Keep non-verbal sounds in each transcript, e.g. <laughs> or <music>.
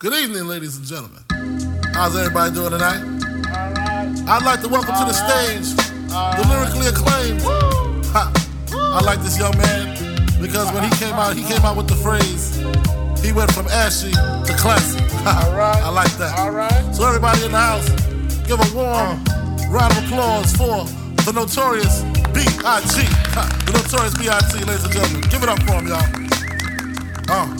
Good evening, ladies and gentlemen. How's everybody doing tonight? I'd like to welcome to the stage the lyrically acclaimed. Ha. I like this young man because when he came out, he came out with the phrase, he went from ashy to classy. I like that. All right. So everybody in the house, give a warm round of applause for the notorious B.I.G. The notorious B.I.G. ladies and gentlemen. Give it up for him, y'all. Uh.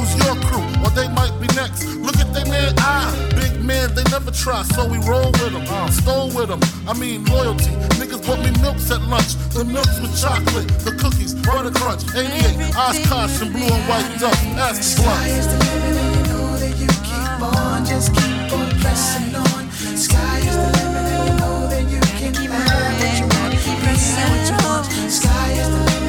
crew's your crew, or they might be next. Look at they man, ah, big man, they never try, so we roll with them, uh, stole with them. I mean, loyalty. Niggas bought me milks at lunch, the milks with chocolate, the cookies, butter crunch, 88, Oshkosh, and blue and white duck. Ask the Sky is the limit, and you know keep on, just keep on pressing on. Sky is the limit, and you know that you can have what you want, be what you want. Sky is the limit,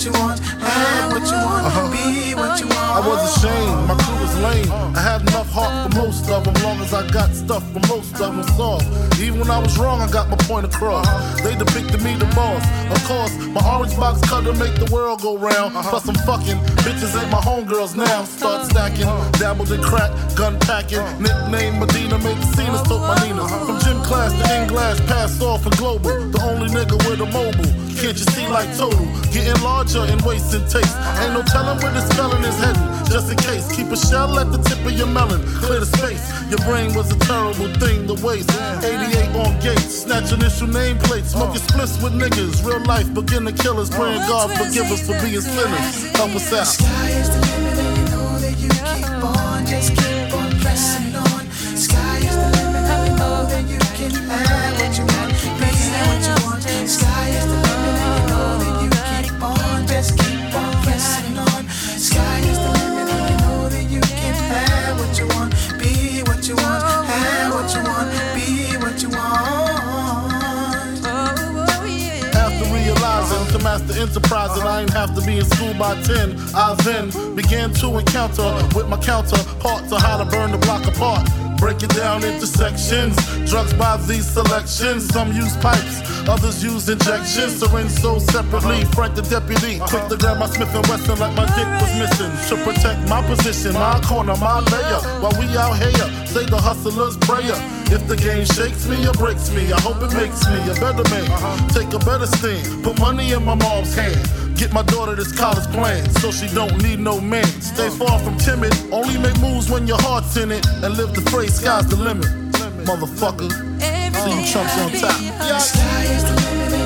what you want, have what you want, lame. I had enough heart for most of them, long as I got stuff for most of them soft. Even when I was wrong, I got my point across. They depicted me the boss. Of course, my orange box cutter make the world go round. Uh-huh. Plus, I'm fucking bitches ain't my homegirls now. Start uh-huh. stacking, uh-huh. dabbled in crack, gun packing. Nickname Medina, make the scenes, took my Nina. From gym class to in glass, passed off for global. The only nigga with a mobile. Can't you see like total? Getting larger and taste. Ain't no telling where this felon is heading. Just in case, keep a shell at the tip of your melon. Clear the space. Your brain was a terrible thing to waste. 88 on gates, snatch initial nameplates. Smoking splits with niggas. Real life beginner killers. Praying God forgive us for being sinners. Help us out. Sky is the limit, and you know that you keep on, just keep on pressing on. Enterprise that I ain't have to be in school by 10, I then began to encounter with my counterparts on how to burn the block apart. Break it down into sections. Drugs by these selections. Some use pipes, others use injections. Syringe sold separately. Frank the deputy, uh-huh. quick to grab my Smith and Wesson like my dick was missing. To protect my position, my corner, my layer. While we out here, say the hustler's prayer. If the game shakes me or breaks me, I hope it makes me a better man. Uh-huh. Take a better stand, put money in my mom's hand. Get my daughter this college plan so she don't need no man. Stay far from timid, only make moves when your heart's in it. And live the phrase, sky's the limit. Motherfucker, see you chumps on top. Sky is the limit,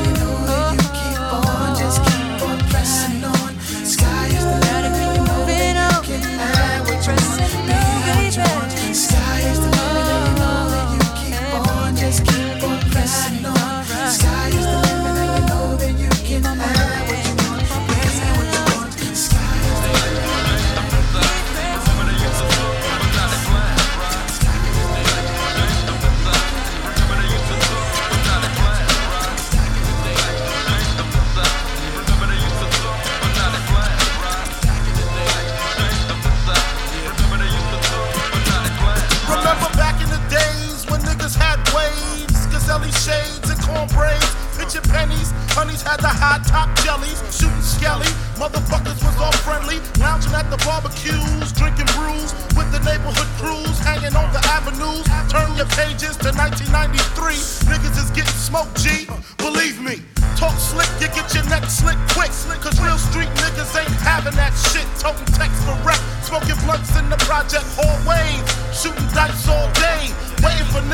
honeys had the high top jellies, shooting skelly, motherfuckers was all friendly, lounging at the barbecues, drinking brews with the neighborhood crews, hanging on the avenues. Turn your pages to 1993, niggas is getting smoked, G. Believe me. Talk slick, you get your neck slick quick. Slick. Cause real street niggas ain't having that shit. Toting text for rep, smoking blunts in the project hallways, shooting dice all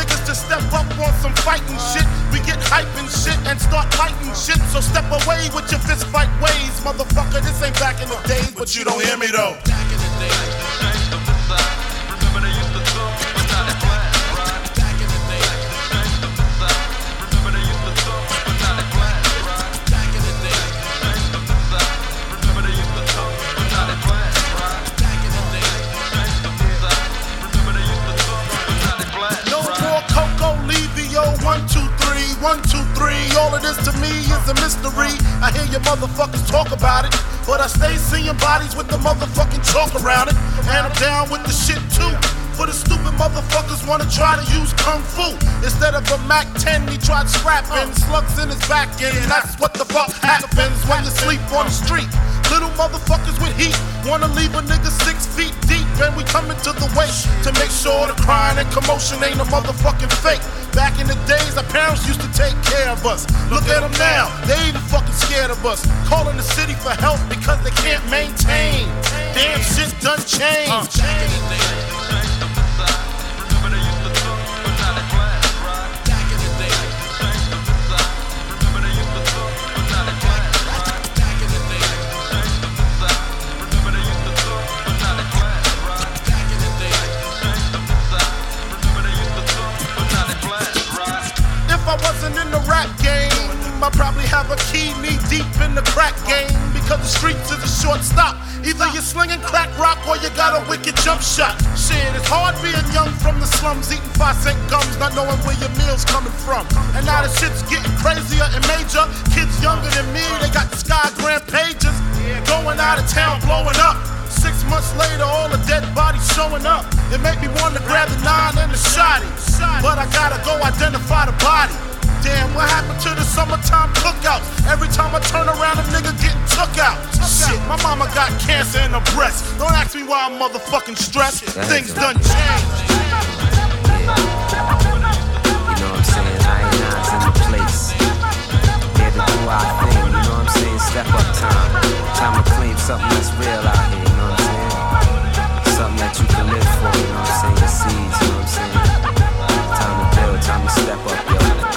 niggas to step up on some fighting shit. We get hype and shit and start lighting shit. So step away with your fist fight ways. Motherfucker, this ain't back in the days, but you don't hear me though. all a mystery. I hear your motherfuckers talk about it, but I stay seeing bodies with the motherfucking chalk around it. And I'm down with the shit too. For the stupid motherfuckers wanna try to use kung fu. Instead of a Mac 10, he tried scrapping slugs in his back end. That's what the fuck happens when you sleep on the street. Little motherfuckers with heat wanna leave a nigga six feet and we coming to the waist to make sure the crying and commotion ain't a motherfucking fake. Back in the days, our parents used to take care of us. Look at them now, they even fucking scared of us. Calling the city for help because they can't maintain. Damn shit done changed. If I'd probably have a key knee deep in the crack game because the streets is a short stop. Either you're slinging crack rock or you got a wicked jump shot. Shit, it's hard being young from the slums, eating five cent gums, not knowing where your meal's coming from. And now the shit's getting crazier and major. Kids younger than me, they got the Skygram pages. Going out of town, blowing up. Six months later, all the dead bodies showing up. It made me want to grab the nine and the shotty. But I gotta go identify the body. Damn, what happened to the summertime cookouts? Every time I turn around, a nigga getting took out. Shit, my mama got cancer in her breast. Don't ask me why I'm motherfucking stressed. Things done changed. You know what I'm saying? I ain't eyes in the place. Here to do our thing, you know what I'm saying? Step up time. Time to claim something that's real out here, you know what I'm saying? Something that you can live for, you know what I'm saying? Your seeds, you know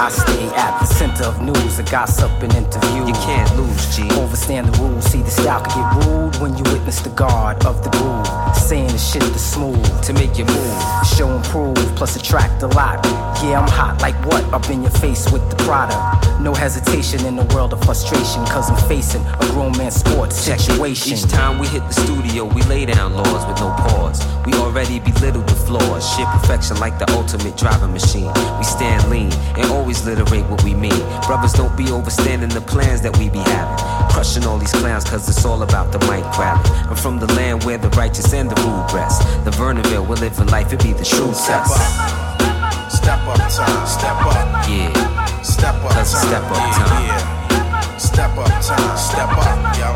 I stay at the center of news, a gossip and interview. You can't lose, G. Overstand the rules, see the style can get rude when you witness the guard of the groove. Saying the shit that's smooth. To make you move. Show and prove, plus attract a lot. Yeah, I'm hot like what? Up in your face with the product. No hesitation in the world of frustration, cause I'm facing a grown man sports situation. Each time we hit the studio, we lay down laws with no pause. We already belittle the flaws. Shit perfection like the ultimate driving machine. We stand lean and always literate what we mean. Brothers don't be overstanding the plans that we be having. Crushing all these clowns cause it's all about the mic grabbing. I'm from the land where the righteous and the rude rest. The Vernonville, we're living life, it be the true Step test. up. Step up time. Step up. Yeah. Step up time. step up yeah, time. Yeah. Step up time. Step up, yo.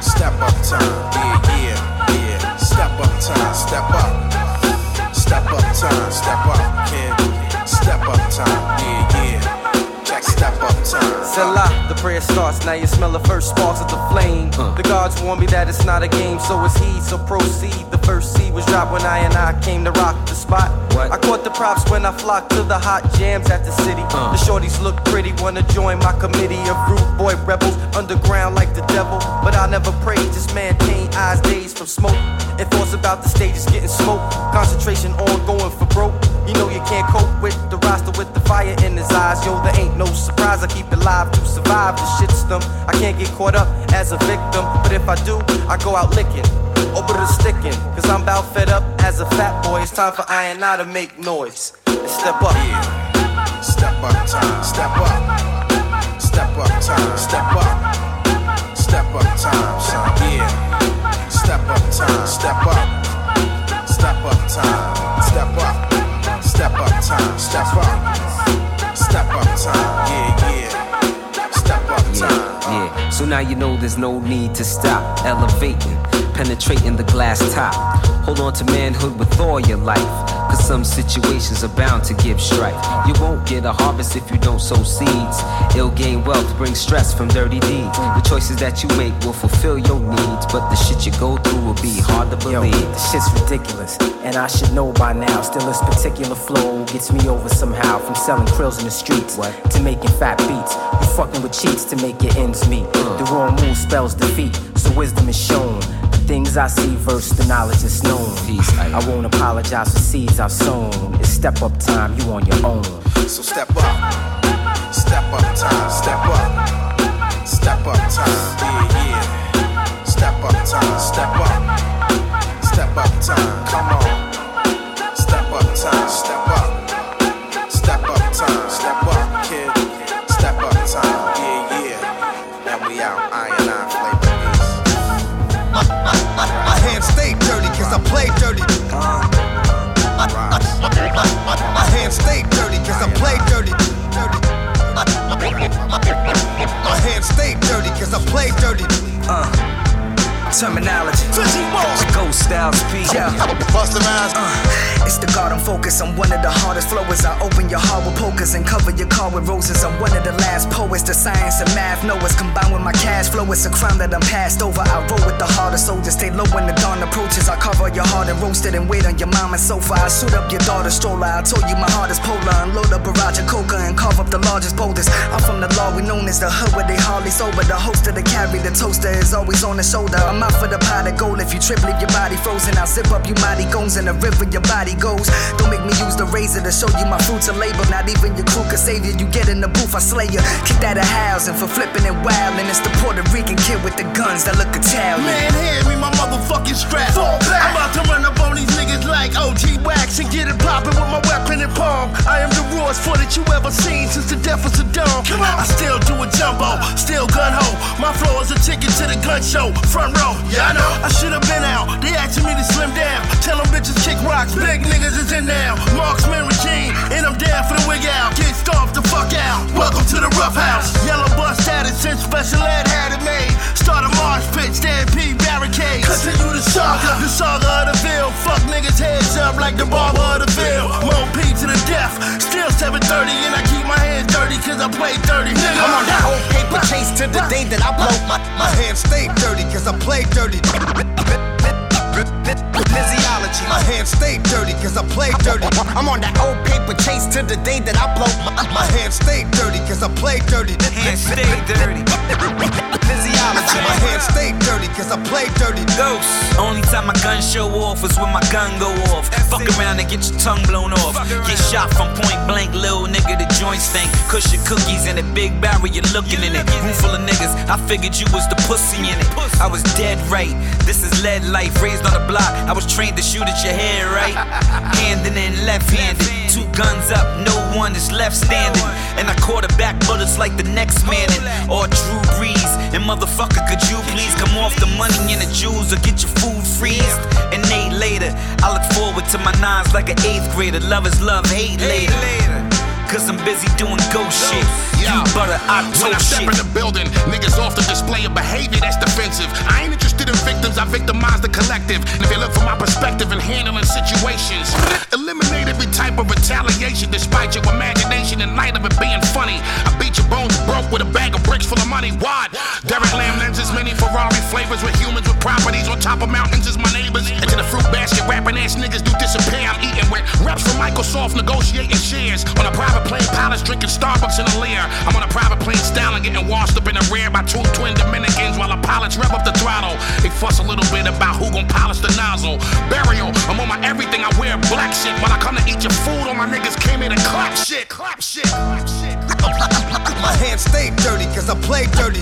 Step up time. Yeah, yeah, yeah. Step up time. Step up. Step up time. Step up, kid. Step up time. Yeah, yeah. Step up time. The prayer starts. Now you smell the first sparks of the flame. Uh. The gods warn me that it's not a game, so it's he. So proceed. The first seed was dropped when I and I came to rock the spot. What? I caught the props when I flocked to the hot jams at the city. Uh. The shorties look pretty, wanna join my committee of rude boy rebels. Underground like the devil, but I never prayed. Just maintain eyes dazed from smoke. And thoughts about the stages getting smoked. Concentration on going for broke. You know you can't cope with the roster with the fire in his eyes. Yo, there ain't no surprise. I keep it live to survive the shitstorm. I can't get caught up as a victim, but if I do, I go out licking. Over the sticking, cause I'm about fed up as a fat boy. It's time for I and I to make noise. And step up. Yeah. Step up time. Step up. Step up time. Step up. Step up time, son. Yeah. Step up time. Step up. Step up time. Step up. Step up time. Step up. Step up time. Yeah, yeah. Step up time. Yeah, yeah. So now you know there's no need to stop elevating, penetrating the glass top. Hold on to manhood with all your life. Cause some situations are bound to give strife. You won't get a harvest if you don't sow seeds. Ill gain wealth brings stress from dirty deeds. The choices that you make will fulfill your needs, but the shit you go through will be hard to Yo, believe. this shit's ridiculous, and I should know by now. Still, this particular flow gets me over somehow. From selling krills in the streets What? to making fat beats. You fucking with cheats to make your ends meet. Uh. The wrong move spells defeat, so wisdom is shown. The things I see versus the knowledge is known. Peace, I- I won't apologize for seeds I've sown. It's step up time, you on your own. So step up. Step up time. Step up. Step up time. Yeah, yeah. Step up time. Step up. Step up time. Come on. Step up time. Step up. My stay dirty, cause I play dirty. dirty. My hands stay dirty, cause I play dirty. Uh terminology. Ghost styles P. Yeah. Bust them ass. Uh, it's the garden focus. I'm one of the hardest flowers. I open your heart with pokers and cover your car with roses. I'm one of the last poets. The science and math knowers combined with my cash flow. It's a crime that I'm passed over. I roll with the hardest soldiers. Stay low when the dawn approaches. I cover your heart and roast it and wait on your mama's sofa. I shoot up your daughter's stroller. I told you my heart is polar. Unload a barrage of coca and carve up the largest boulders. I'm from the law we known as the hood where they hardly sober. The host of the carry, the toaster is always on the shoulder. I'm I'm out for the pot of gold. If you trip, leave your body frozen. I'll zip up you mighty goons in the river your body goes. Don't make me use the razor to show you my fruits of labor. Not even your crew can save you. You get in the booth, I slay you. Kick that a housing for flipping and wildin'. It's the Puerto Rican kid with the guns that look Italian. Man, my motherfucking strap. I'm about to run up on these niggas like OG Wax and get it poppin' with my weapon in palm. I am the rawest foot that you ever seen since the death of Saddam. Come on. I still do a jumbo, still gun ho. My flow is a ticket to the gun show. Front row yeah I know. I should have been out. They asking me to slim down. Tell them bitches kick rocks. Big niggas is in now. Marksman regime, and I'm down for the wig out. Get starved the fuck out. Welcome to the rough house. Yellow bus status since special ed had it made. Start a marsh pit, stampede barricades. Continue the saga, the saga of the Ville. Fuck niggas heads up like the barber of the Ville. Mo P to the death. Still 730, and I keep my hands dirty cause I play dirty. Nigga. I'm on that old paper chase to the day that I blow. My, my hands stay dirty cause I play dirty. Physiology. My hands stay dirty cause I play dirty. I'm on that old paper chase to the day that I blow. My, my hands stay dirty cause I play dirty. Hands stay dirty. Physiology. My hands stay dirty cause I play dirty. Ghost. Only time my gun show off is when my gun go off. Fuck around and get your tongue blown off. Get shot from point blank, little nigga, the joint stank. Cushion cookies in a big barrel, you're looking in it. Room full of niggas, I figured you was the pussy in it. I was dead right. This is lead life, raised on the block. I was trained to shoot at your head, right? <laughs> Handing in left handed. Two guns up, no one is left standing. And I quarterback bullets like the next man in. Or Drew Brees. And motherfucker, could you please come off the money and the jewels or get your food freezed? And Nate later, I look forward to my nines like an eighth grader. Love is love, hate later. Cause I'm busy doing ghost shit. You butter, I When I step shit. in the building, niggas off the display of behavior that's defensive. I ain't interested in victims, I victimize the collective. And if you look for my perspective in handling situations, eliminate every type of retaliation despite your imagination in light of it being funny. I beat your bones broke with a bag of bricks full of money. What? Derek Lamb lenses, many Ferrari flavors with humans with properties on top of mountains is my neighbors. Into the fruit basket, rapping ass niggas do disappear. I'm eating with reps from Microsoft negotiating shares on a private plane, pilots drinking Starbucks in a lair. I'm on a private plane styling, getting washed up in the rear by two twin Dominicans while the pilots rev up the throttle. They fuss a little bit about who gon' polish the nozzle. Burial, I'm on my everything, I wear black shit. When I come to eat your food, all my niggas came in and clap shit, clap shit, clap shit. <laughs> My hands stay dirty cause I play dirty.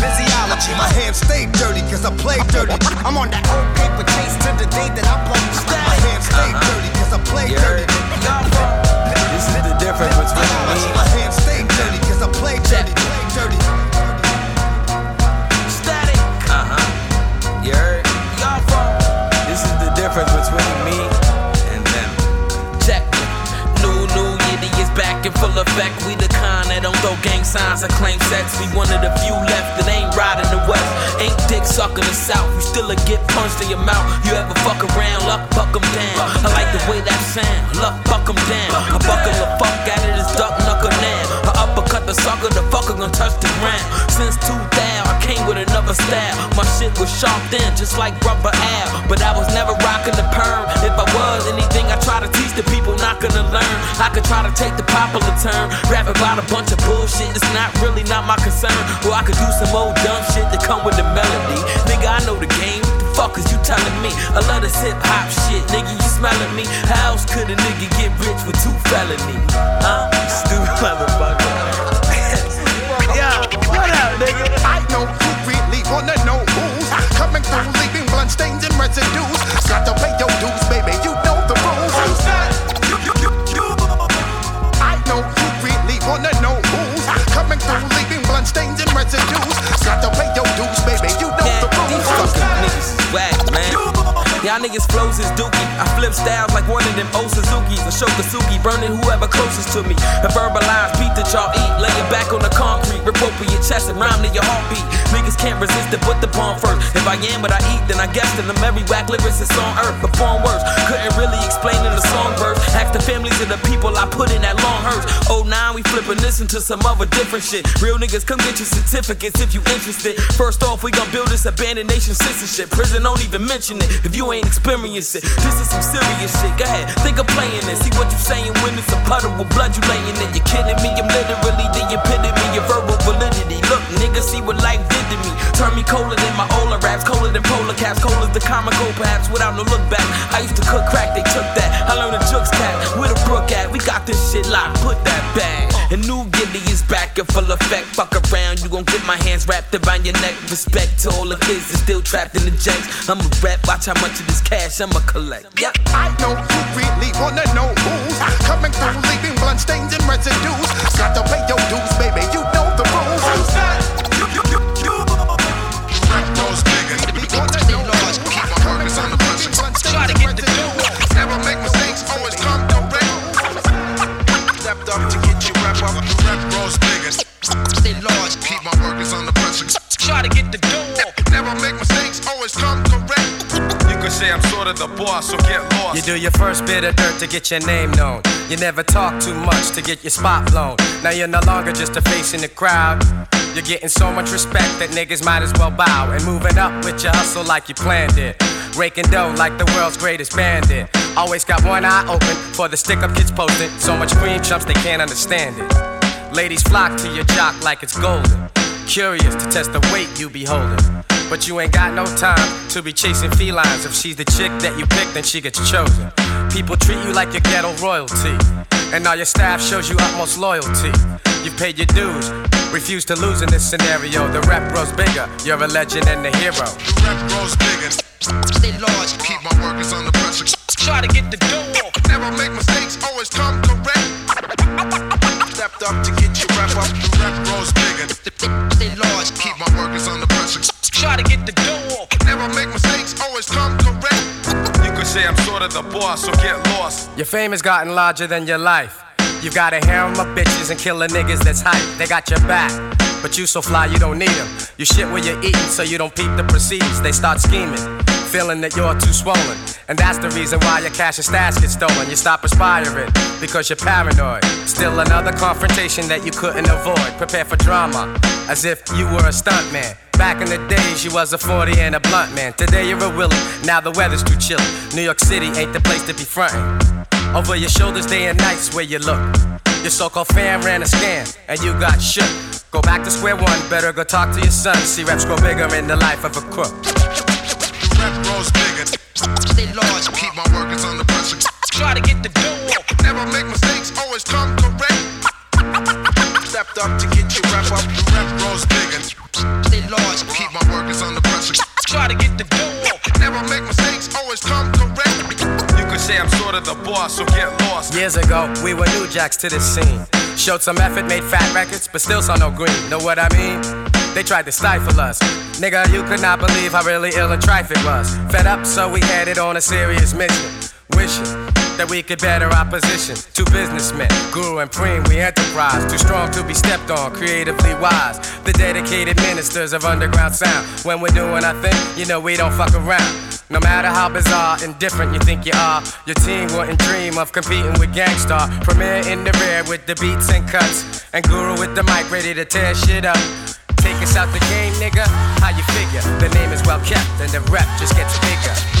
Physiology. My hands stay dirty cause I play dirty. I'm on that old paper chase to the day that I blow. My hands stay dirty cause I play dirty. Difference between me. My hands stay dirty cause I play dirty. Dirty. Static. Uh huh. You heard? Y'all from This is the difference between me and them. check. New, new is back in full effect. We the kind that don't throw gang signs and claim sex. We one of the few left that ain't riding the west. Ain't dick sucking the south. You still a get punched in your mouth. You ever fuck around, luck buck 'em down. I like the way that sound, luck buck 'em down. I buckle the fuck My shit was sharp then, just like rubber Al. But I was never rocking the perm. If I was anything, I try to teach the people not gonna learn. I could try to take the popular turn, rap about a bunch of bullshit. It's not really not my concern. Or I could do some old dumb shit that come with the melody. Nigga, I know the game. Fuck is you telling me? I love this hip hop shit, nigga. You smelling me? How else could a nigga get rich with two felonies? Huh? Stupid motherfucker. <laughs> Yo, what up, nigga? I know you really wanna know who's coming through, leaving blood stains and residues. Got to pay your dues, baby. You know the rules. I know you really wanna know who's coming through, leaving blood stains and residues. Got to pay your dues, baby. You know the Yeah, these rules. fucking niggas is whack, My niggas flows is dookie. I flip styles like one of them old Suzuki's. A Shokasuki, burning whoever closest to me. A verbalize beat that y'all eat. Lay it back on the concrete, rip open your chest and rhyme to your heartbeat. Niggas can't resist it, put the bomb first. If I am what I eat, then I guess that I'm every whack lyricist on earth. Perform words, couldn't really explain in the song verse. Ask the families of the people I put in that long hearse. Oh, nine, we flipping this into some other different shit. Real niggas, come get your certificates if you interested. First off, we gon' build this abandoned nation censorship. Prison don't even mention it if you ain't experienced it. This is some serious shit. Go ahead, think of playing it. See what you saying when it's a puddle with blood you laying in. You kidding me? I'm literally the epitome of your verbal validity. Look, nigga, see what life to me. Turn me colder than my Ola raps, colder than polar caps, cold as the comical perhaps without no look back. I used to cook crack, they took that. I learned a jukes cat, where the brook at? We got this shit locked, put that back. And new Gilly is back in full effect. Fuck around, you gon' get my hands wrapped around your neck. Respect to all the kids that's still trapped in the janks. I'ma rap, watch how much of this cash I'ma collect. Yeah, I know you really wanna know who's coming through, leaving blood stains and residues. Got to pay your dues, baby. You know the Try to get the dough. Never make mistakes, always come correct. You could say I'm sort of the boss, so get lost. You do your first bit of dirt to get your name known. You never talk too much to get your spot blown. Now you're no longer just a face in the crowd. You're getting so much respect that niggas might as well bow. And moving up with your hustle like you planned it. Raking dough like the world's greatest bandit. Always got one eye open for the stick up kids posting. So much cream chumps they can't understand it. Ladies flock to your jock like it's golden. Curious to test the weight you be holding. But you ain't got no time to be chasing felines. If she's the chick that you pick, then she gets chosen. People treat you like your ghetto royalty. And all your staff shows you utmost loyalty. You paid your dues, refuse to lose in this scenario. The rep grows bigger, you're a legend and a hero. The Rep rose niggas. Stay large. Keep my workers under pressure. Try to get the dough. Never make mistakes, always come correct. Stepped up to get niggas. Stay large. Keep my workers under pressure. Try to get the dough. Never make mistakes, always come correct. You could say I'm sort of the boss, so get lost. Your fame has gotten larger than your life. You got a harem of bitches and killer niggas that's hype. They got your back, but you so fly you don't need them. You shit where you're eating so you don't peep the proceeds. They start scheming, feeling that you're too swollen. And that's the reason why your cash and stash get stolen. You stop aspiring because you're paranoid. Still another confrontation that you couldn't avoid. Prepare for drama as if you were a stuntman. Back in the days, you was a 40 and a blunt man. Today you're a willie, now the weather's too chilly. New York City ain't the place to be frontin'. Over your shoulders, day and nights where you look. Your so-called fan ran a scam, and you got shook. Go back to square one, better go talk to your son. See reps grow bigger in the life of a crook. The Rep rose niggas. Stay large. Keep my workers under pressure. Try to get the dough. Never make mistakes, always come correct. Stepped up to the boss, so get lost. Years ago, we were new jacks to this scene. Showed some effort, made fat records, but still saw no green. Know what I mean? They tried to stifle us. Nigga, you could not believe how really ill and trife was. Fed up, so we headed on a serious mission. Wishing that we could better our position. Two businessmen, Guru and Preem, we enterprise. Too strong to be stepped on, creatively wise. The dedicated ministers of underground sound. When we're doing our thing, you know we don't fuck around. No matter how bizarre and different you think you are, your team wouldn't dream of competing with Gangstar. Premier in the rear with the beats and cuts, and Guru with the mic ready to tear shit up. Take us out the game, nigga. How you figure? The name is well kept, and the rep just gets bigger.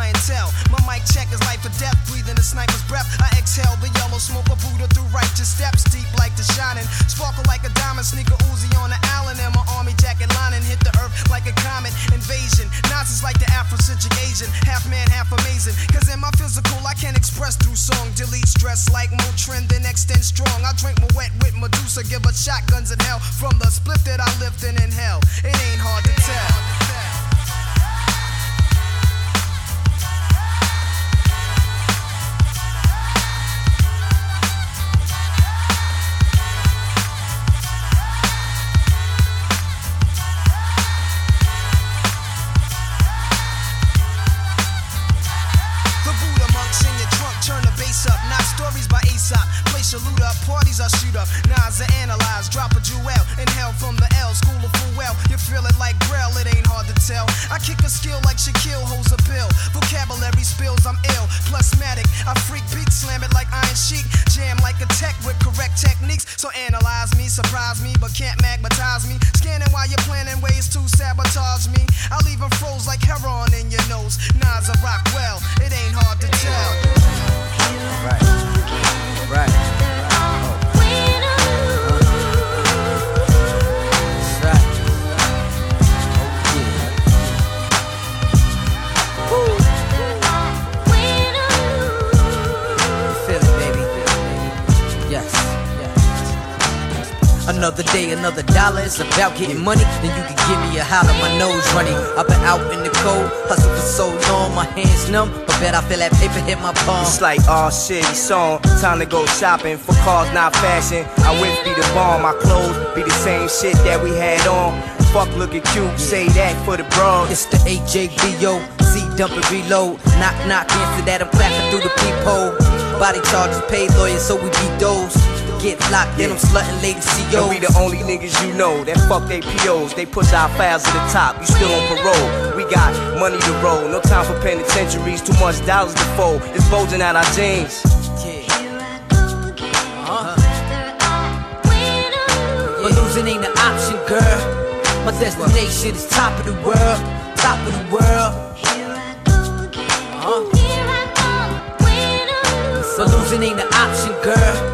Clientele. My mic check is life or death, breathing a sniper's breath. I exhale the yellow smoke of Buddha through righteous steps, deep like the shining. Sparkle like a diamond, sneaker Uzi on the island, and my army jacket lining hit the earth like a comet invasion. Nazis like the Afrocentric Asian, half man, half amazing. Cause in my physical, I can't express through song. Delete stress like Motrin, then extend strong. I drink my wet with Medusa, give her shotguns in hell from the getting money. Then you can give me a holler, my nose running. I've been out in the cold, hustle for so long, my hands numb. But bet I feel that paper hit my palm. It's like all shit, it's on. Time to go shopping for cars, not fashion. I whip be the bomb, my clothes be the same shit that we had on. Fuck looking cute, say that for the broad. It's the AJBO, C dump and reload. Knock, knock, answer that, I'm clapping through the peephole. Body charges, paid lawyers, so we beat those. Get locked in, I'm slutting lady And we the only niggas you know that fuck they POs. They push our files to the top. You still on parole. We got money to roll. No time for penitentiaries. Too much dollars to fold. It's bulging out our jeans. Here I go again, but losing ain't an option, girl. My destination is top of the world, top of the world. Uh-huh. So losing ain't an option, girl.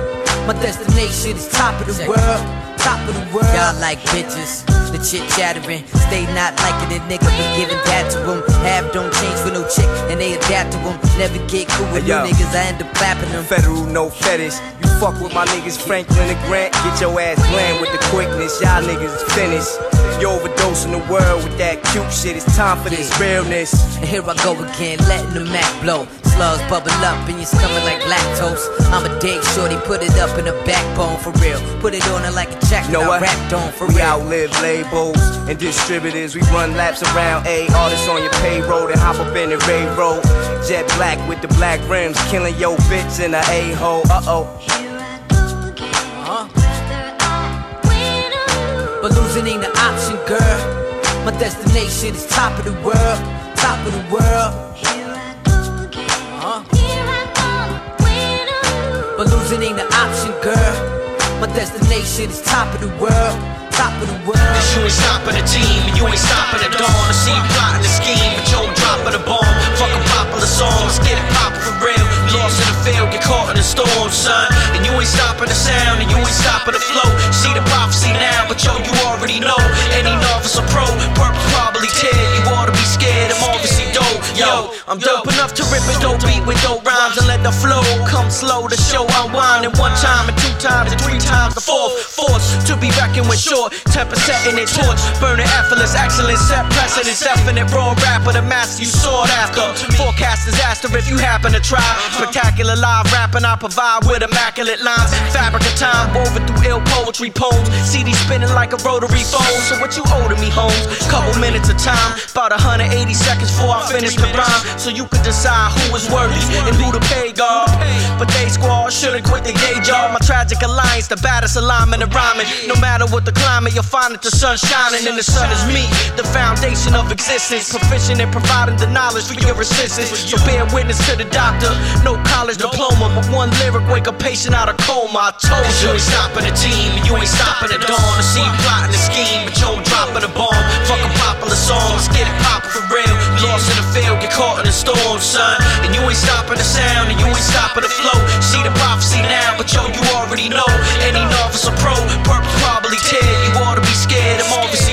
My destination is top of the world, top of the world. Y'all like bitches, the chit chattering. Stay not liking it, nigga, but giving that to them. Have don't change for no chick, and they adapt to them. Never get cool with Hey, yo. niggas, I end up clapping them. Federal, no fetish. You fuck with my niggas Franklin and Grant. Get your ass bland with the quickness. Y'all niggas is finished. You overdosing the world with that cute shit. It's time for this realness. And here I go again, letting the Mac blow. Slugs bubble up in your stomach like lactose. I'm a dig shorty, put it up in the backbone for real. Put it on her like a jacket, know I rapped on for we real. outlive labels and distributors. We run laps around A artists on your payroll and hop up in the railroad. Jet black with the black rims, killing your bitch in a a hole. Uh oh. Losing ain't an option, girl. My destination is top of the world, top of the world. Uh-huh. Here I go, but losing ain't an option, girl. My destination is top of the world, top of the world. Cause you ain't stopping the team, and you ain't stopping the dawn. I see you plotting the scheme, but you ain't dropping the bomb. Fuck a popular song, let's get it poppin' for real. Lost in the field, get caught in the storm, son. And you ain't stopping the sound, and you ain't stopping the flow. See the prophecy now, but yo, you already know. Any novice or pro, purple probably tear. You ought to Yo, I'm dope enough to rip a dope beat with dope rhymes and let the flow come slow. The show unwind in one time and two times and three times the fourth. Force to be reckoned with short, temper setting it torch. Burning effortless excellence, set precedence, definite raw rapper, the master you sought after. Forecast disaster if you happen to try. Spectacular live rapping, I provide with immaculate lines. Fabric of time woven through ill poetry poems. CD spinning like a rotary phone. So what you owe to me, Holmes? Couple minutes of time, about 180 seconds before I finish So you could decide who is worthy and who to pay, God. But they squad should've quit the day job. My tragic alliance, the baddest alignment of rhyming. No matter what the climate, you'll find that the sun's shining and the sun is me, the foundation of existence. Proficient in providing the knowledge for your assistance. So bear witness to the doctor. No college diploma, but one lyric wake a patient out of coma. I told you, you ain't stopping the team, and you ain't stopping the dawn. To see you plotting the scheme, but you ain't dropping the bomb. Fuck a popular song, let's get it poppin' for real. Lost in the field, get caught in the storm, son. And you ain't stopping the sound, and you ain't stopping the flow. See the prophecy now, but yo, you already know. Any novice or pro, purpose probably tear. You ought to be scared, I'm yo,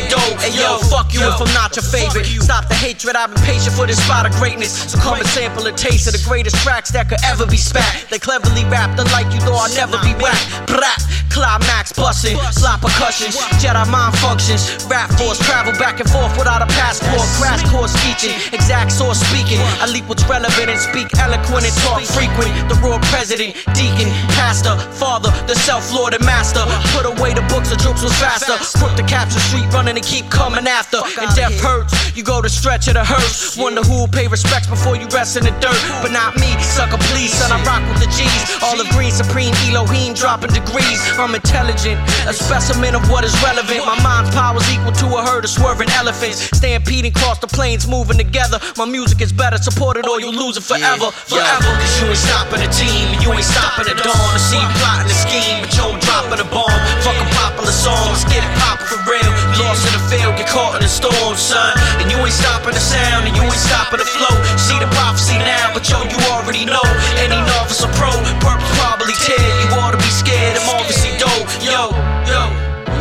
fuck you if I'm not your favorite. Stop the hatred, I've been patient for this spot of greatness. So come and sample a taste of the greatest tracks that could ever be spat. They cleverly rapped unlike you, though I'll never be whacked. Brap, climax busting, slap percussions, Jedi mind functions. Rap force travel back and forth without a passport. Crash course teaching, exact source speaking. I leap what's relevant and speak eloquent and talk frequent. The royal president, deacon, pastor, father, the self-lord and master. Put away the books, the troops was faster. Put the capture street running and keep coming after. And death hurts, you go to stretch of the hearse. Wonder who'll pay respects before you rest in the dirt. But not me, sucker please, son, I rock with the G's. All of green, supreme, Elohim, dropping degrees. I'm intelligent, a specimen of what is relevant. My mind's power's equal to a herd of swerving elephants. Stampeding across the plains, moving together. My music is better supported, or you'll lose it forever, forever. Cause you ain't stopping the team, and you ain't stopping the dawn. To see you plotting the scheme, but you ain't dropping the bomb. Fuck a popular song, let's get it poppin' for real. Lost in the field, get caught in the storm, son. And you ain't stopping the sound, and you ain't stopping the flow. See the prophecy now, but yo, you already know. Any novice or pro, purpose probably tear. You ought to be scared, I'm obviously dope. Yo, yo.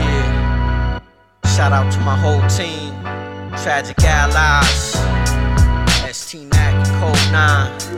Yeah. Shout out to my whole team. Tragic allies. ST Mac, Code 9.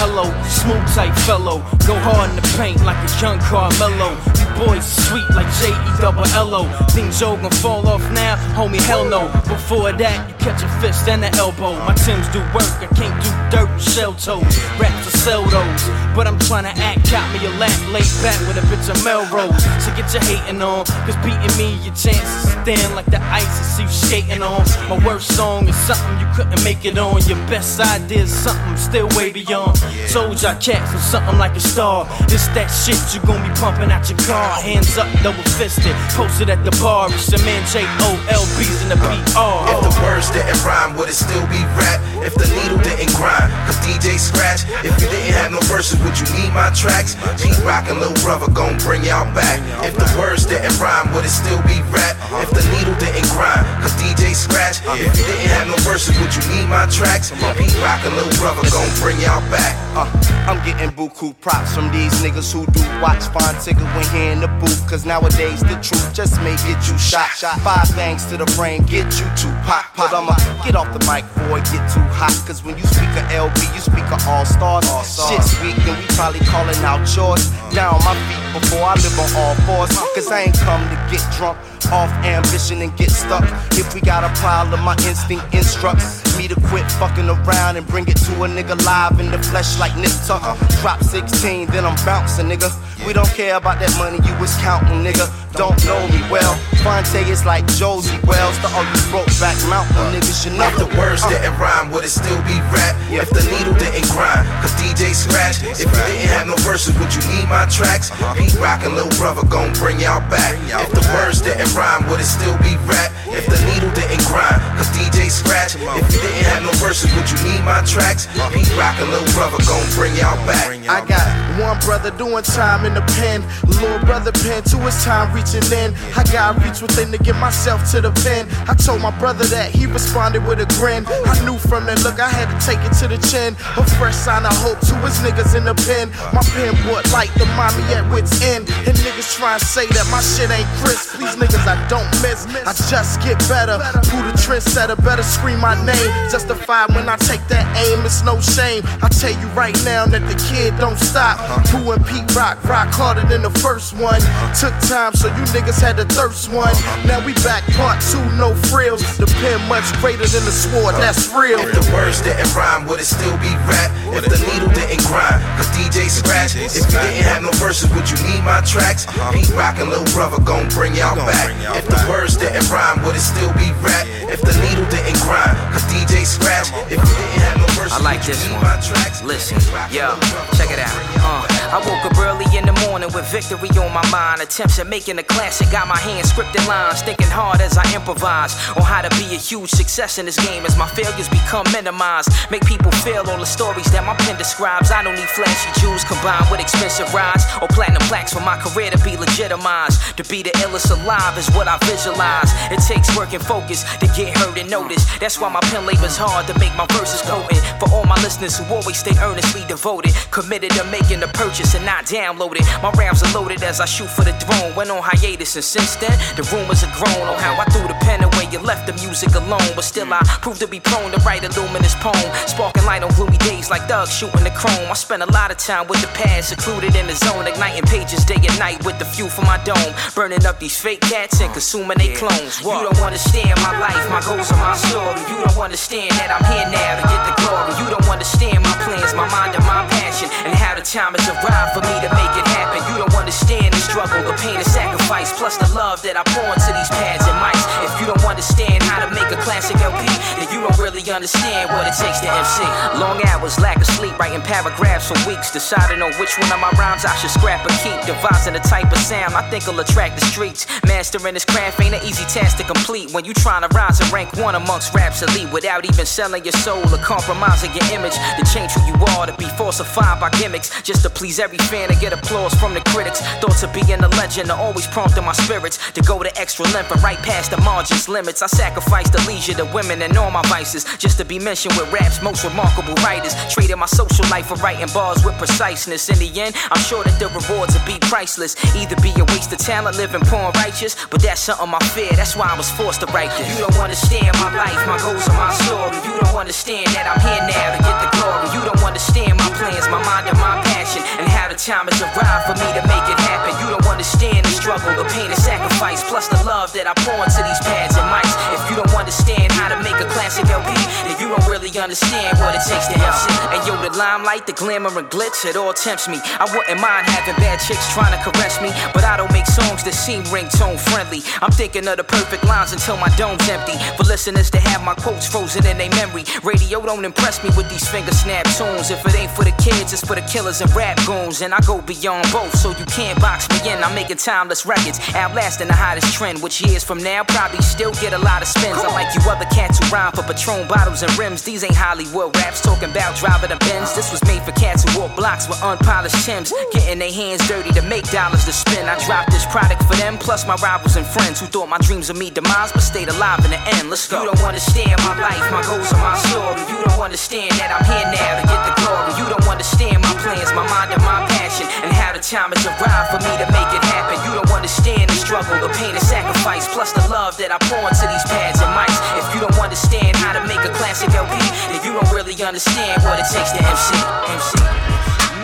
Hello, smooth type fellow. Go hard in the paint like a young Carmelo. Boys sweet like J E double L O. Think Joe fall off now? Homie, hell no. Before that, you catch a fist and an elbow. My Tim's do work, I can't do dirt and shell toes. Raps to sell those. But I'm tryna act, got me a lap, late back with a bitch of Melrose. So get your hating on, cause beating me, your chances thin like the ice I see you skating on. My worst song is something you couldn't make it on. Your best idea is something still way beyond. Told y'all cats for something like a star. This that shit you gon' be pumping out your car. Hands up, double fisted. Posted at the bar. It's your man J O L B's in the PR. If the words didn't rhyme, would it still be rap? If the needle didn't grind, cause DJ scratch. If you didn't have no verses, would you need my tracks? Pete Rock and Lil Brother gon' bring y'all back. If the words didn't rhyme, would it still be rap? If the needle didn't grind, cause DJ scratch. If you didn't have no verses, would you need my tracks? Pete Rock and Lil Brother gon' bring y'all back. Uh, I'm getting buku props from these niggas who do watch fine ticket when he in the booth. Cause nowadays the truth just may get you shot. Five bangs to the brain, get you too pop. But I'ma get off the mic before it get too hot. Cause when you speak of LB, you speak of all stars. Shit sweet, and we probably calling out yours. Down on my feet before I live on all fours. Cause I ain't come to get drunk off ambition and get stuck. If we got a problem, my instinct instructs me to quit fucking around and bring it to a nigga live in the flesh like Nick Tucker. Drop 16, then I'm bouncing, nigga. We don't care about that money you was counting, nigga. Don't know me well. Fonte is like Josie Wells. To all you broke back mountain niggas, you know If the words didn't rhyme, would it still be rap? If the needle didn't grind, cause DJ scratch. If you didn't have no verses, would you need my tracks? Pete Rock and Lil Brother gon' bring y'all back. If the words didn't rhyme, would it still be rap? If the needle didn't grind, cause DJ scratch. If you didn't have no verses, would you need my tracks? Pete Rock and Lil Brother gon' bring y'all back. I got one brother doing time in the pen. Little brother pen to his time reaching in. I gotta reach within to get myself to the pen. I told my brother that he responded with a grin. I knew from that look I had to take it to the chin. A fresh sign of hope to his niggas in the pen. My pen bought light the mommy at wits end. And niggas try and say that my shit ain't crisp. These niggas I don't miss. I just get better. Who the trendsetter better scream my name. Justified when I take that aim, it's no shame. I tell you right now that the kid don't stop. Who and Pete Rock rock harder than the first one. Took time, so you niggas had to thirst one. Now we back part two, no frills. The pen much greater than the sword, that's real. If the words didn't rhyme, would it still be rap? If the needle didn't grind, cause DJ scratch. If you didn't have no verses, would you need my tracks? Pete Rock and Lil Brother gon' bring y'all back. If the words didn't rhyme, would it still be rap? If the needle didn't grind, cause DJ scratch. If you didn't have no verses, I like would you this need one. my tracks? Listen, yo, check it out. Uh, I woke up early in the morning with victory on my mind. Attempts at making a classic, got my hands scripted lines. Thinking hard as I improvise on how to be a huge success in this game as my failures become minimized. Make people feel all the stories that my pen describes. I don't need flashy jewels combined with expensive rides or platinum plaques for my career to be legitimized. To be the illest alive is what I visualize. It takes work and focus to get heard and noticed. That's why my pen labor's hard to make my verses potent. For all my listeners who always stay earnestly devoted, committed to making the purchase and not downloaded. My rounds are loaded as I shoot for the throne. Went on hiatus and since then, the rumors are grown on how I threw the pen away and left the music alone. But still, I proved to be prone to write a luminous poem. Sparking light on gloomy days like thugs shooting the chrome. I spent a lot of time with the past, secluded in the zone, igniting pages day and night with the fuel for my dome. Burning up these fake cats and consuming they clones. You don't understand my life, my goals, and my story. You don't understand that I'm here now to get the glory. You don't understand my plans, my mind, and my passion, and how time has arrived for me to make it happen. You don't understand the struggle, the pain, and sacrifice, plus the love that I pour into these pads and mics. If you don't understand how to make a classic LP, then you don't really understand what it takes to MC. Long hours, lack of sleep, writing paragraphs for weeks, deciding on which one of my rhymes I should scrap or keep, devising the type of sound I think will attract the streets. Mastering this craft ain't an easy task to complete when you trying to rise and rank one amongst raps elite without even selling your soul or compromising your image to change who you are to be falsified by gimmicks just to please every fan and get applause from the critics. Thoughts of being a legend are always prompting my spirits to go the extra length and right past the margins limits. I sacrifice the leisure, the women, and all my vices just to be mentioned with rap's most remarkable writers. Traded my social life for writing bars with preciseness. In the end, I'm sure that the rewards will be priceless. Either be a waste of talent, living poor and righteous, but that's something I fear. That's why I was forced to write this. You don't understand my life, my goals, and my story. You don't understand that I'm here now to get the glory. You don't understand my plans, my mind, and my passion, and how the time has arrived for me to make it happen. You don't understand the struggle, the pain, and sacrifice, plus the love that I pour into these pads and mics. If you don't understand how to make a classic LP, then you don't really understand what it takes to MC. And yo, the limelight, the glamour, and glitz, it all tempts me. I wouldn't mind having bad chicks trying to caress me, but I don't make songs that seem ringtone friendly. I'm thinking of the perfect lines until my dome's empty. For listeners to have my quotes frozen in their memory. Radio don't impress me with these finger snap tunes. If it ain't for the kids, it's for the killers and rap goons. And I go beyond both, so you can't box me in. I'm making timeless records, outlasting the hottest trend, which years from now probably still get a lot of spins. I'm like you other cats who rhyme for Patron bottles and rims. These ain't Hollywood raps talking about driving a Benz. This was made for cats who walk blocks with unpolished Timbs, getting their hands dirty to make dollars to spend. I dropped this product for them, plus my rivals and friends who thought my dreams would meet demise, but stayed alive in the end. Let's go. You don't understand my life, my goals, and my story. You don't understand that I'm here now to get the glory. You don't understand my plans, my mind, and my passion, and how the time has arrived for me to make it happen. You don't understand the struggle, the pain, and sacrifice, plus the love that I pour into these pads and mics. If you don't understand how to make a classic LP, then you don't really understand what it takes to MC. MC.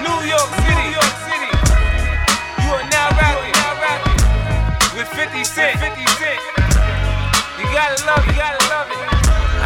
New York City. New York City. You are now rapping, now rapping with 50 Cent. 50 Cent. You gotta love it, you gotta love it.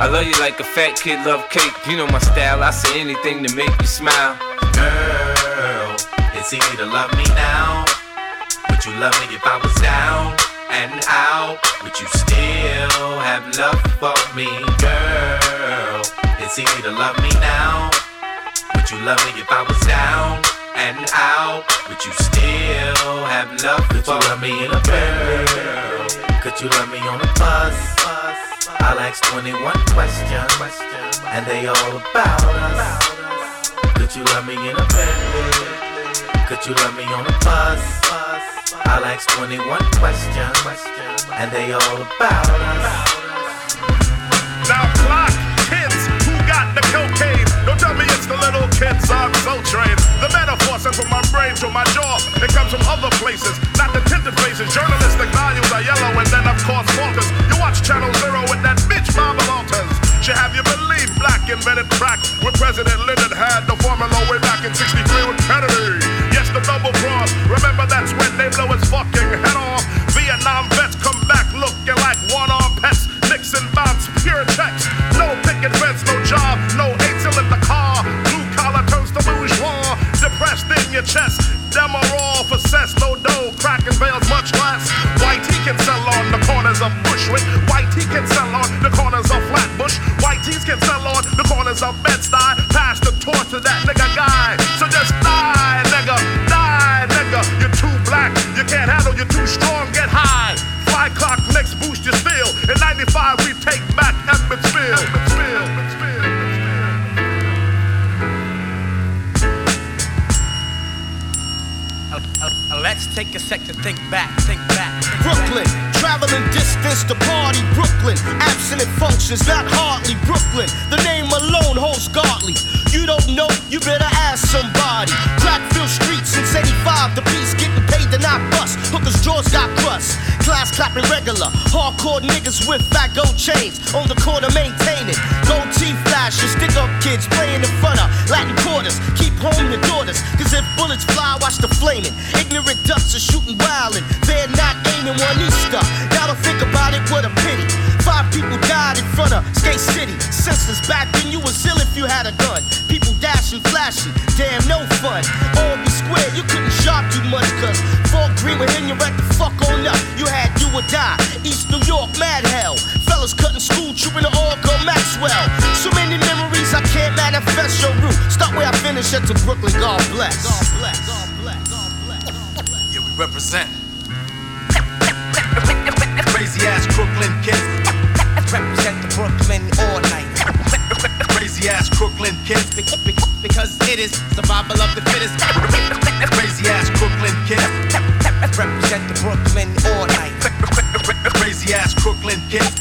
I love you like a fat kid love cake. You know my style, I say anything to make you smile. Girl, it's easy to love me now. Would you love me if I was down and out? Would you still have love for me, girl? It's easy to love me now. Would you love me if I was down and out? Would you still have love Could for you love me in a girl? Could you love me on a bus? I'll ask 21 questions, and they all about us. Could you love me in a Bentley? Could you love me on a bus? I'll ask 21 questions, and they all about us. Now clock kids who got the cocaine. Don't tell me it's the little kids I'm so trained. The metaphor sent from my brain to my jaw. It comes from other places, not the tinted faces. Journalistic values are yellow and then of course falters. You watch Channel Zero with that bitch Barbara Walters. She have you believe black invented crack with President Lyndon had the formula way back in 63 with Kennedy. Yes, the double cross. Remember that's when they blow his fucking head off. Vietnam vets come back looking like one-armed pets. Nixon bounce pure checks. No picket fence, no job, no your chest. Are all for cess, no dough. Cracking veils much less. White he can sell on the corners of Bushwick. White he can sell on the corners of Flatbush. White tees can sell on the corners of Bed-Stuy. Pass the torch to that nigga Uh, uh, uh, let's take a sec to think back, think back. Brooklyn, traveling distance to party. Brooklyn, absent functions, not hardly. Brooklyn, the name alone holds godly. You don't know, you better ask somebody. Crackville streets since 85, the beast getting to not bust. Hookers' jaws got crust. Class clapping regular. Hardcore niggas with fat gold chains. On the corner maintaining. Gold teeth flashing. Stick up kids playing in front of Latin quarters. Keep home your daughters. Cause if bullets fly, watch the flaming. Ignorant ducks are shooting wildin'. They're not aiming one Easter. To think about it, what a pity. Five people died in front of Skate City. Senseless back then, you was ill if you had a gun. People dashing, flashing, damn no fun. Albee Square, you couldn't shop too much, cause Fort Greene would hit you right the fuck on up. You had you or die. East New York, mad hell. Fellas cutting school, trooping to all go Maxwell. So many memories I can't manifest your route. Start where I finish at to Brooklyn, God bless. God bless. God bless. God bless. Yeah, we represent. <laughs> Crazy ass Brooklyn kids. Crazy ass Brooklyn kids. Because it is survival of the fittest. Crazy ass Brooklyn kids. Represent the Brooklyn all night. Crazy ass Brooklyn kids.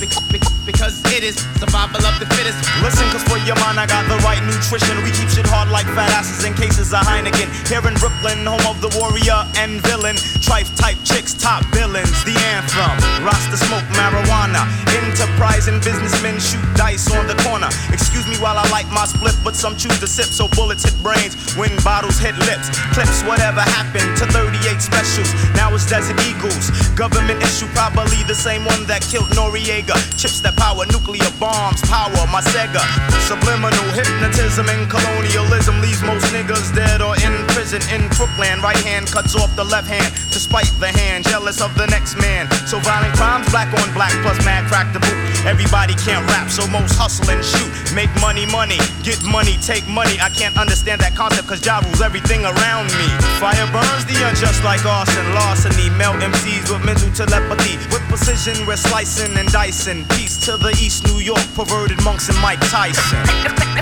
Because it is survival of the fittest. Listen, cause for your mind, I got the right nutrition. We keep shit hard like fat asses in cases of Heineken. Here in Brooklyn, home of the warrior and villain. Trife type chicks, top villains. The anthem. Rasta smoke marijuana. Enterprising businessmen shoot dice on the corner. Excuse me while I light my split, but some choose to sip. So bullets hit brains when bottles hit lips. Clips, whatever happened to 38 specials. Now it's Desert Eagles. Government issue, probably the same one that killed Noriega. Chips that power nuclear bombs, power my Sega. Subliminal hypnotism and colonialism leaves most niggas dead or in prison. in Brooklyn. Right hand cuts off the left hand to spite the hand, jealous of the next man. So violent crimes, black on black, plus mad crack the boot. Everybody can't rap, so most hustle and shoot. Make money, money, get money, take money. I can't understand that concept, cause Ja rules everything around me. Fire burns the unjust like arson, larceny. Melt MCs with mental telepathy. With precision, we're slicing and dicing. Peace to the East New York, perverted monks and Mike Tyson.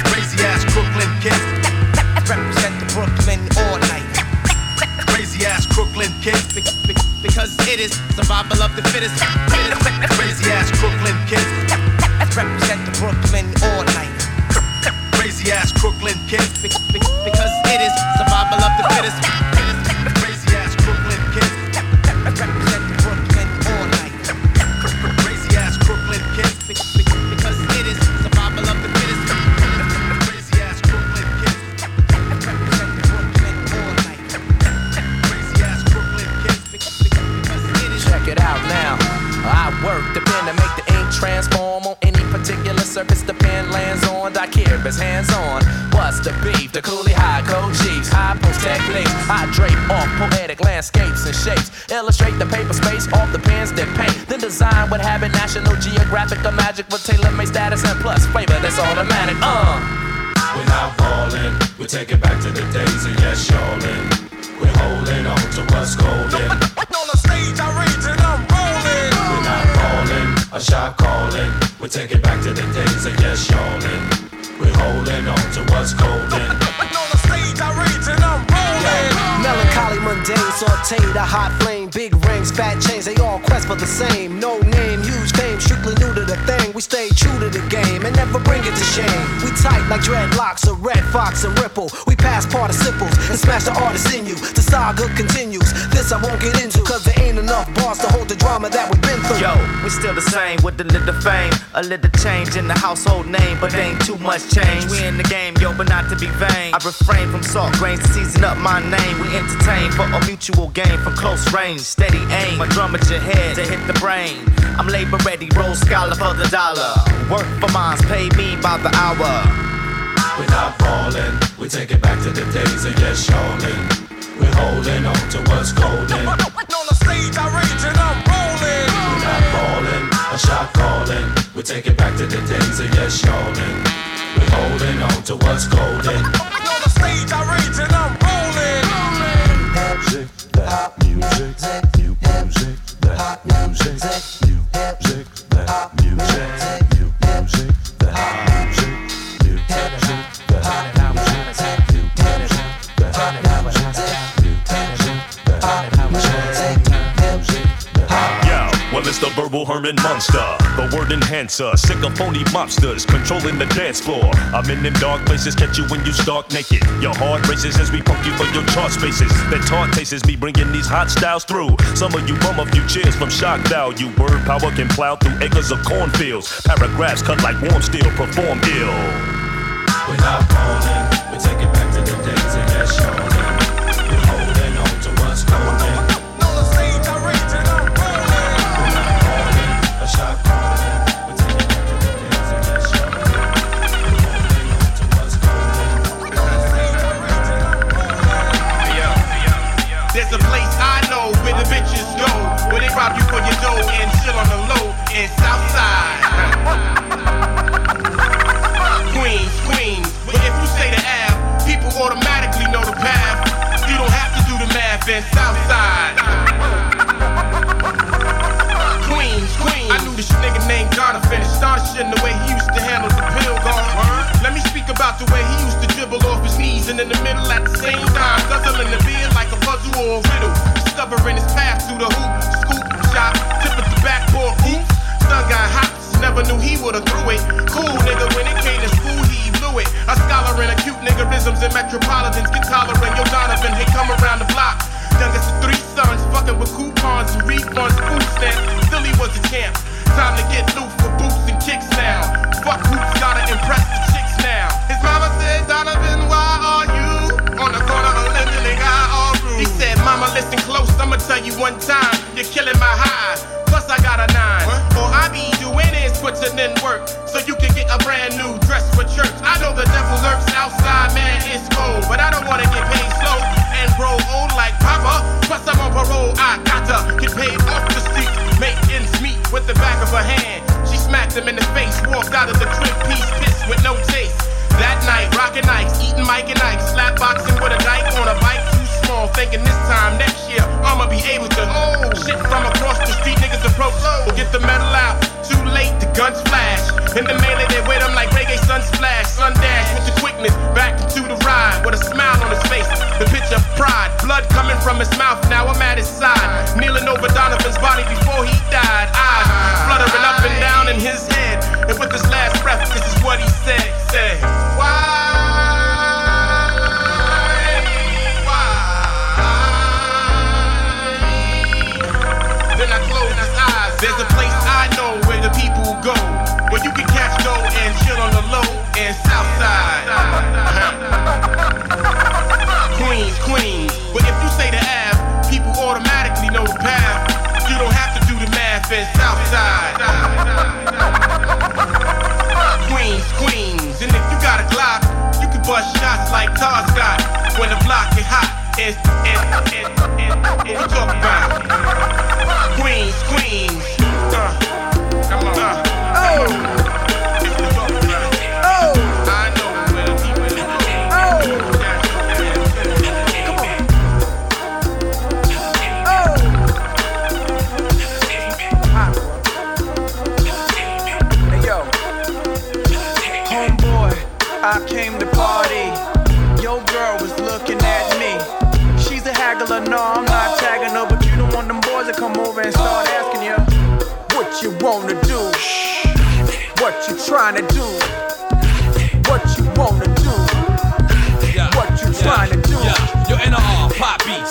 Crazy ass Brooklyn kids. Represent the Brooklyn all night. Crazy ass Brooklyn kids. Because it is survival of the fittest. Crazy ass Brooklyn kids. Represent the Brooklyn all night. Crazy ass Brooklyn kids. Because it is survival of the fittest. Transform on any particular surface the pen lands on. Daiquiri's hands on. What's the beef? The coolie high code chiefs, high post techniques. I drape off poetic landscapes and shapes. Illustrate the paper space off the pens that paint. Then design what habit National Geographic or magic with tailor-made status and plus flavor that's automatic. Uh. We're not falling, we take it back to the days of yes, y'allin'. We're holding on to what's golden. <laughs> On the stage, I rage a shot calling. We take it back to the days of yes, y'allin'. We're holding on to what's golden. On the stage, I rage and I'm rolling. Melancholy, mundane, sauteed, a hot flame, big rings, fat chains, they all quest for the same. No name, huge fame, strictly new to the thing. We stay true to the game and never bring it to shame. We tight like dreadlocks, a Redd Foxx and ripple. We pass participles and smash the artist in you. The saga continues. This I won't get into, cause there ain't enough bars to hold the drama that we've been through. Yo, we still the same with a little fame, a little change in the household name, but ain't too much change. We in the game, yo, but not to be vain. I refrain from salt grains to season up my name. We entertain for a mutual gain from close range, steady aim. My drum at your head to hit the brain. I'm labor ready, roll scholar for the dollar. Work for mines, pay me by the hour. We're not falling, we take it back to the days of yes, y'allin'. We're holding on to what's golden. On the stage, I rage and I'm rolling. We're not falling, a shot calling. We take it back to the days of yes, y'allin'. We're holding on to what's golden. Word enhancer, sick of phony mobsters controlling the dance floor. I'm in them dark places, catch you when you start naked. Your heart races as we pump you for your chart spaces. That taunt tastes me bringing these hot styles through. Some of you bum a few cheers from shock value. Word power can plow through acres of cornfields. Paragraphs cut like warm steel, perform ill. We're in Southside. Queens, Queens. I knew this nigga named Jonathan, astonishing the way he used to handle the pill gone. Uh-huh. Let me speak about the way he used to dribble off his knees and in the middle at the same time, guzzling the beer like a puzzle or a riddle. Discovering his path through the hoop, scoop, shot, tip at the backboard, oops. Son got hops, never knew he would've threw it. Cool nigga, when it came to school, he blew it. A scholar in acute niggerisms and metropolitans get tolerant. Yo, Donovan, he come around the fucking with coupons and refunds, food stamps. Still he was a champ. Time to get loose for boots and kicks now. Fuck hoops, gotta impress the chicks now. His mama said, Donovan, why are you on the corner of Linden and all He said, Mama, listen close, I'ma tell you one time, you're killing my high. Plus I got a nine. All I be doing is putting in work so you can get a brand new dress for church. I know the devil lurks outside, man, it's cold, but I don't wanna get paid slow. And Plus, I'm on parole, I gotta get paid off the seat. Make ends meet with the back of her hand. She smacked him in the face, walked out of the crib, piece pissed with no taste. That night, rockin' ice, eatin' Mike and Ike, slap boxing with a dike on a bike too small. Thinking this time next year, I'ma be able to. Oh, shit from across the street, niggas approach. Get the metal out, too late, the guns flash. In the melee, they with him like reggae Sunsplash, sun dash with the quickness. Back to the ride with a smile on his face. The pitch of pride, blood coming from his mouth. Now I'm at his side, kneeling over Donovan's body before he died. Eyes fluttering up and down in his head. And with his last breath, this is what he said. Said, Why? Like Tar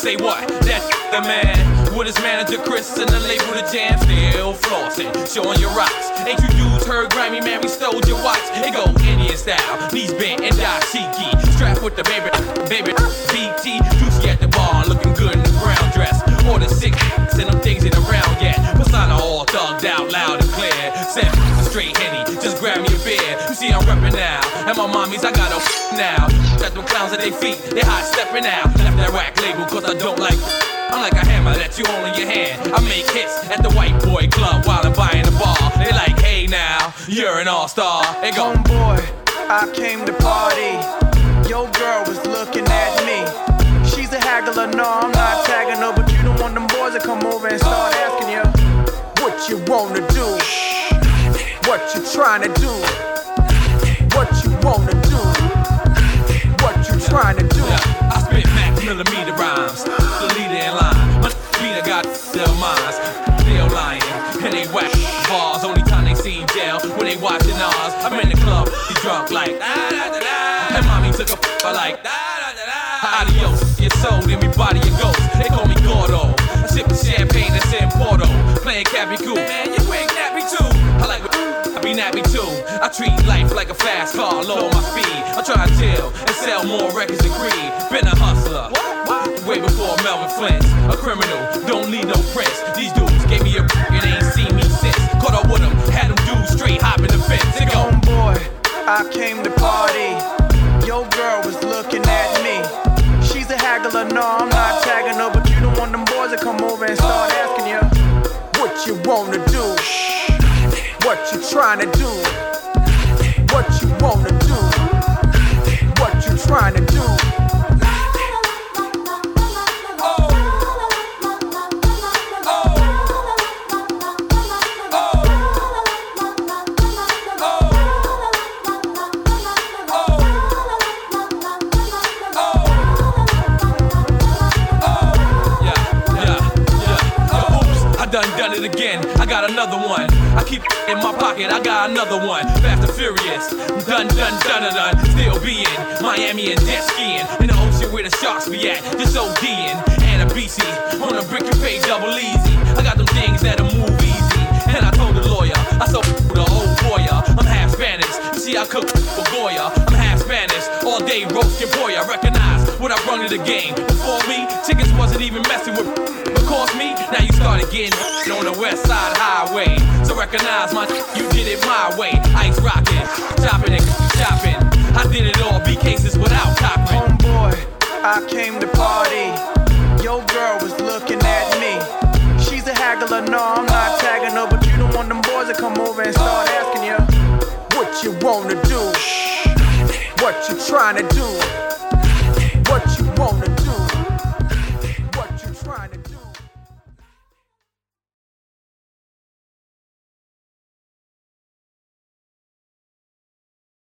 say what? That's the man. With his manager Chris and the label the jam, still flossing, showing your rocks. Ain't you dudes her Grammy, man? We stole your watch. It go Indian style, knees bent and dashiki. Strapped with the baby, baby, BT. Juicy at the bar, looking good in the brown dress. Order six I'm reppin' now, and my mommies I got a now. Got them clowns at their feet, they hot stepping out. Left that rack label cause I don't like. I'm like a hammer that you hold in your hand. I make hits at the white boy club while I'm buying the bar. They like, hey now, you're an all-star. They go, Homeboy, I came to party. Your girl was looking at me. She's a haggler, no, I'm not tagging her, but you don't want them boys to come over and start asking you what you wanna do, what you trying to do, wanna do, what you trying to do. I spit max millimeter rhymes. The leader in line. My Peter got their minds. Still lying. And they whack bars. Only time they seen jail when they watching ours. I'm in the club, he drunk like da da da da. And mommy took a f like da da da da. Adios, your soul, then I treat life like a fast car, lower my speed. I try to chill and sell more records than Creed. Been a hustler. Way before Melvin Flynt. A criminal, don't need no prints. These dudes gave me a break and they ain't seen me since. Caught up with them, had them dudes straight hopping the fence. They go, Homeboy, I came to party. Your girl was looking at me. She's a haggler, no, I'm not tagging her, but you don't want them boys to come over and start asking you what you wanna do, what you trying to do, what you wanna where be at. Just ODing and a BC on a brick you pay double easy. I got them things that'll move easy. And I told the lawyer, I saw the old boya. Uh, I'm half Spanish. You see, I cook for Goya. I'm half Spanish. All day roast your boy. I recognize what I brought to the game. Before me, chickens wasn't even messing with. Cost me, now you started getting <laughs> on the west side highway. So recognize my you did it my way. Ice rocking, chopping and <laughs> chopping. I did it all, B cases without copping. Homeboy, I came to party. Your girl was looking at me. She's a haggler, no, I'm not tagging her, but you don't want them boys to come over and start asking you what you wanna do, what you trying to do,